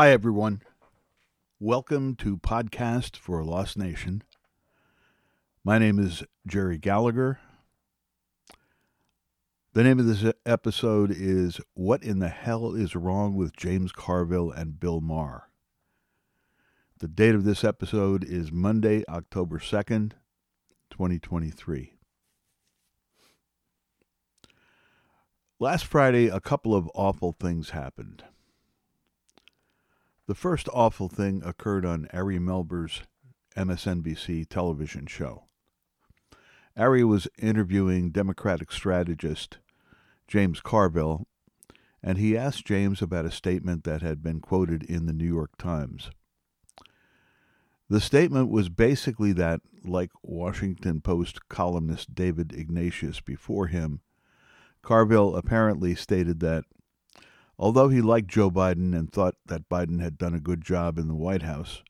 Hi, everyone. Welcome to Podcast for Lost Nation. My name is Jerry Gallagher. The name of this episode is What in the Hell is Wrong with James Carville and Bill Maher? The date of this episode is Monday, October 2nd, 2023. Last Friday, a couple of awful things happened. The first awful thing occurred on Ari Melber's MSNBC television show. Ari was interviewing Democratic strategist James Carville, and he asked James about a statement that had been quoted in the New York Times. The statement was basically that, like Washington Post columnist David Ignatius before him, Carville apparently stated that Although he liked Joe Biden and thought that Biden had done a good job in the White House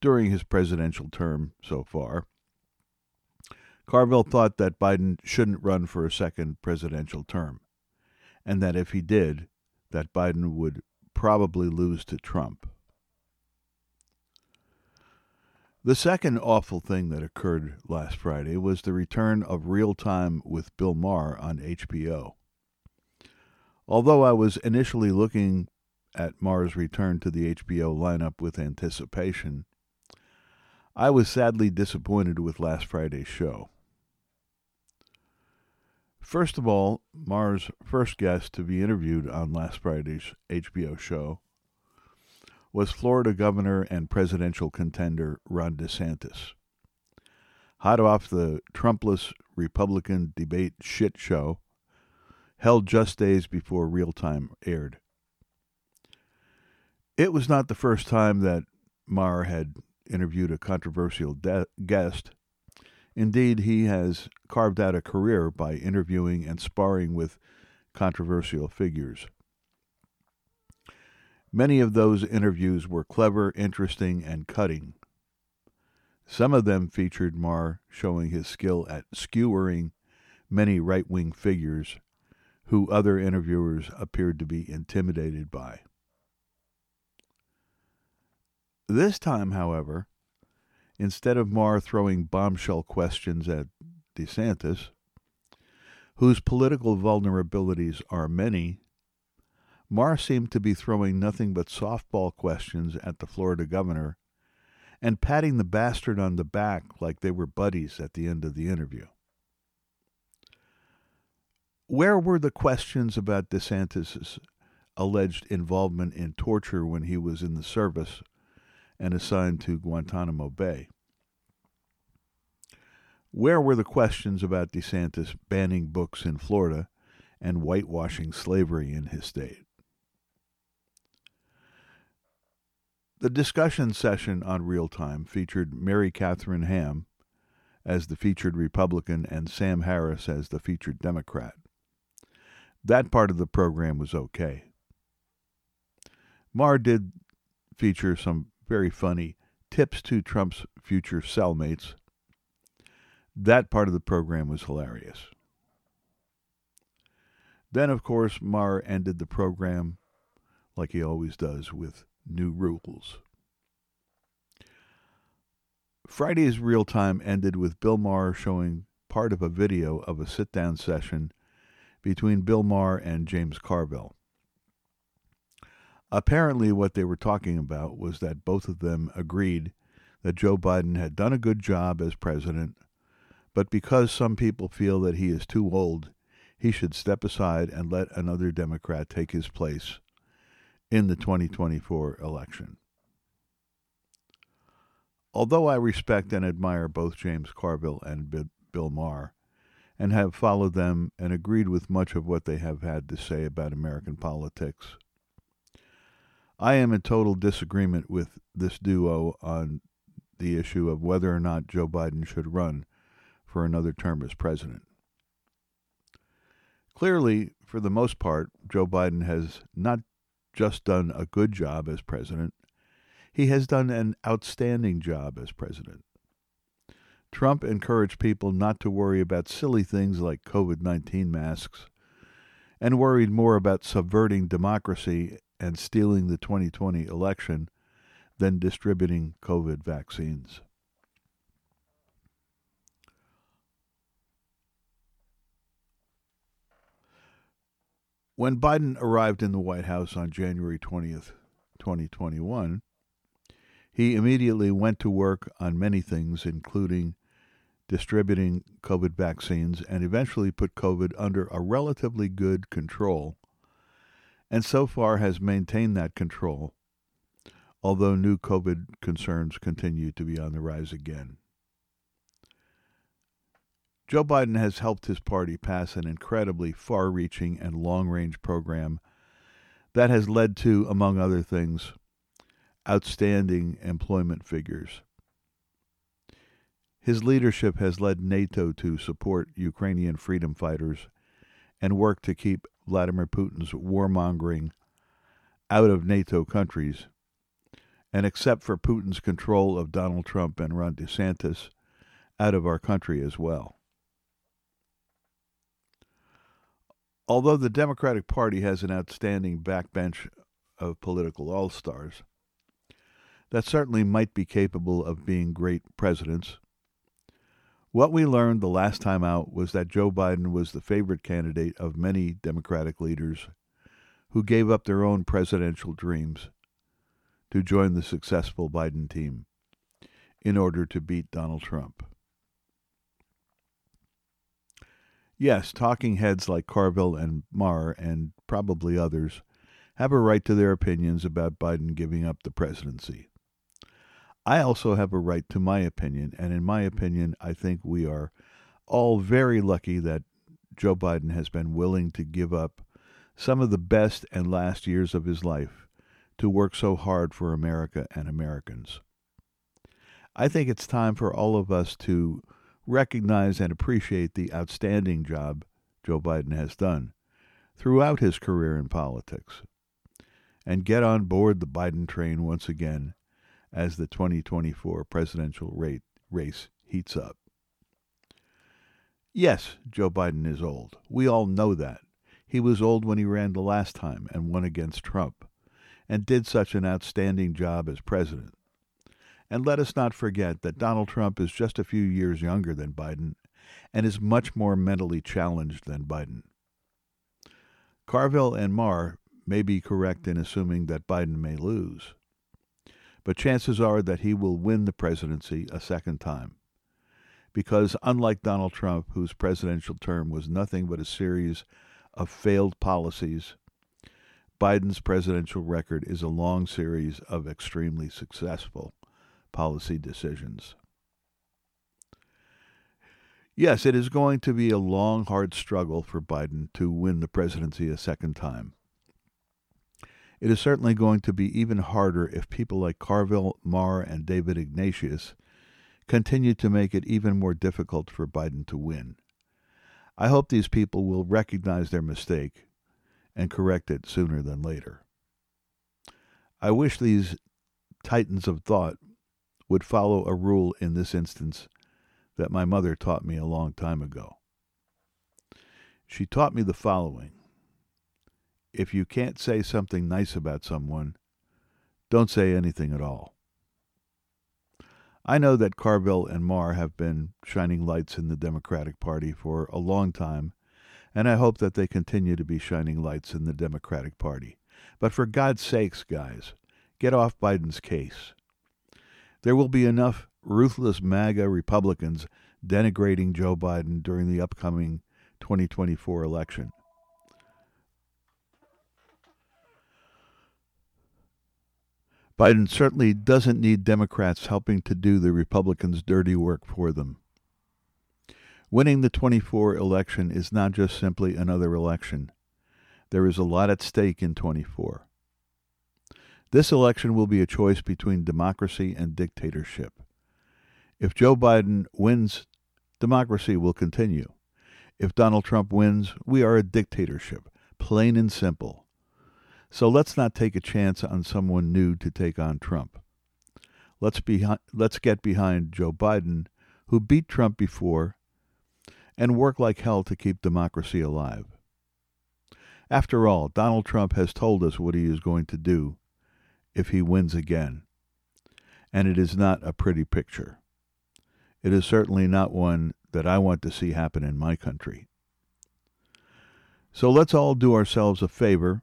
during his presidential term so far, Carville thought that Biden shouldn't run for a second presidential term, and that if he did, that Biden would probably lose to Trump. The second awful thing that occurred last Friday was the return of Real Time with Bill Maher on HBO. Although I was initially looking at Maher's return to the HBO lineup with anticipation, I was sadly disappointed with last Friday's show. First of all, Maher's first guest to be interviewed on last Friday's HBO show was Florida Governor and presidential contender Ron DeSantis. Hot off the Trumpless Republican debate shit show, held just days before real time aired. It was not the first time that Maher had interviewed a controversial de- guest. Indeed, he has carved out a career by interviewing and sparring with controversial figures. Many of those interviews were clever, interesting, and cutting. Some of them featured Maher showing his skill at skewering many right wing figures who other interviewers appeared to be intimidated by. This time, however, instead of Maher throwing bombshell questions at DeSantis, whose political vulnerabilities are many, Maher seemed to be throwing nothing but softball questions at the Florida governor and patting the bastard on the back like they were buddies at the end of the interview. Where were the questions about DeSantis' alleged involvement in torture when he was in the service and assigned to Guantanamo Bay? Where were the questions about DeSantis banning books in Florida and whitewashing slavery in his state? The discussion session on Real Time featured Mary Catherine Ham as the featured Republican and Sam Harris as the featured Democrat. That part of the program was okay. Maher did feature some very funny tips to Trump's future cellmates. That part of the program was hilarious. Then, of course, Maher ended the program like he always does with new rules. Friday's real time ended with Bill Maher showing part of a video of a sit down session between Bill Maher and James Carville. Apparently, what they were talking about was that both of them agreed that Joe Biden had done a good job as president, but because some people feel that he is too old, he should step aside and let another Democrat take his place in the 2024 election. Although I respect and admire both James Carville and Bill Maher, and have followed them and agreed with much of what they have had to say about American politics. I am in total disagreement with this duo on the issue of whether or not Joe Biden should run for another term as president. Clearly, for the most part, Joe Biden has not just done a good job as president, he has done an outstanding job as president. Trump encouraged people not to worry about silly things like COVID 19 masks and worried more about subverting democracy and stealing the 2020 election than distributing COVID vaccines. When Biden arrived in the White House on January 20th, 2021, he immediately went to work on many things, including distributing COVID vaccines, and eventually put COVID under a relatively good control, and so far has maintained that control, although new COVID concerns continue to be on the rise again. Joe Biden has helped his party pass an incredibly far reaching and long range program that has led to, among other things, outstanding employment figures. His leadership has led NATO to support Ukrainian freedom fighters and work to keep Vladimir Putin's warmongering out of NATO countries. And except for Putin's control of Donald Trump and Ron DeSantis, out of our country as well. Although the Democratic Party has an outstanding backbench of political all stars that certainly might be capable of being great presidents, what we learned the last time out was that Joe Biden was the favorite candidate of many Democratic leaders who gave up their own presidential dreams to join the successful Biden team in order to beat Donald Trump. Yes, talking heads like Carville and Maher and probably others have a right to their opinions about Biden giving up the presidency. I also have a right to my opinion, and in my opinion, I think we are all very lucky that Joe Biden has been willing to give up some of the best and last years of his life to work so hard for America and Americans. I think it's time for all of us to recognize and appreciate the outstanding job Joe Biden has done throughout his career in politics and get on board the Biden train once again as the 2024 presidential rate, race heats up. Yes, Joe Biden is old. We all know that. He was old when he ran the last time and won against Trump, and did such an outstanding job as president. And let us not forget that Donald Trump is just a few years younger than Biden and is much more mentally challenged than Biden. Carville and Maher may be correct in assuming that Biden may lose, but chances are that he will win the presidency a second time. Because unlike Donald Trump, whose presidential term was nothing but a series of failed policies, Biden's presidential record is a long series of extremely successful policy decisions. Yes, it is going to be a long, hard struggle for Biden to win the presidency a second time. It is certainly going to be even harder if people like Carville, Maher, and David Ignatius continue to make it even more difficult for Biden to win. I hope these people will recognize their mistake and correct it sooner than later. I wish these titans of thought would follow a rule in this instance that my mother taught me a long time ago. She taught me the following If you can't say something nice about someone, don't say anything at all. I know that Carville and Maher have been shining lights in the Democratic Party for a long time, and I hope that they continue to be shining lights in the Democratic Party. But for God's sakes, guys, get off Biden's case. There will be enough ruthless MAGA Republicans denigrating Joe Biden during the upcoming 2024 election. Biden certainly doesn't need Democrats helping to do the Republicans' dirty work for them. Winning the 24 election is not just simply another election. There is a lot at stake in 24. This election will be a choice between democracy and dictatorship. If Joe Biden wins, democracy will continue. If Donald Trump wins, we are a dictatorship, plain and simple. So let's not take a chance on someone new to take on Trump. Let's, be, let's get behind Joe Biden, who beat Trump before, and work like hell to keep democracy alive. After all, Donald Trump has told us what he is going to do if he wins again. And it is not a pretty picture. It is certainly not one that I want to see happen in my country. So let's all do ourselves a favor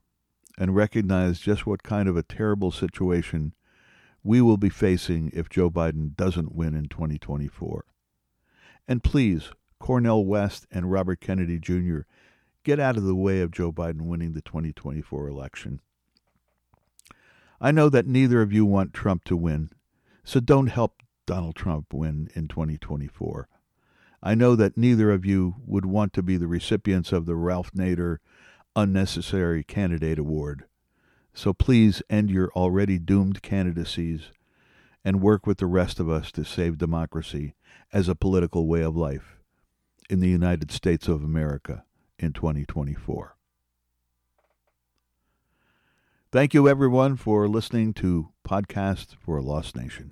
and recognize just what kind of a terrible situation we will be facing if Joe Biden doesn't win in 2024. And please, Cornel West and Robert Kennedy Jr., get out of the way of Joe Biden winning the 2024 election. I know that neither of you want Trump to win, so don't help Donald Trump win in 2024. I know that neither of you would want to be the recipients of the Ralph Nader Unnecessary Candidate Award. So please end your already doomed candidacies and work with the rest of us to save democracy as a political way of life in the United States of America in 2024. Thank you, everyone, for listening to Podcast for a Lost Nation.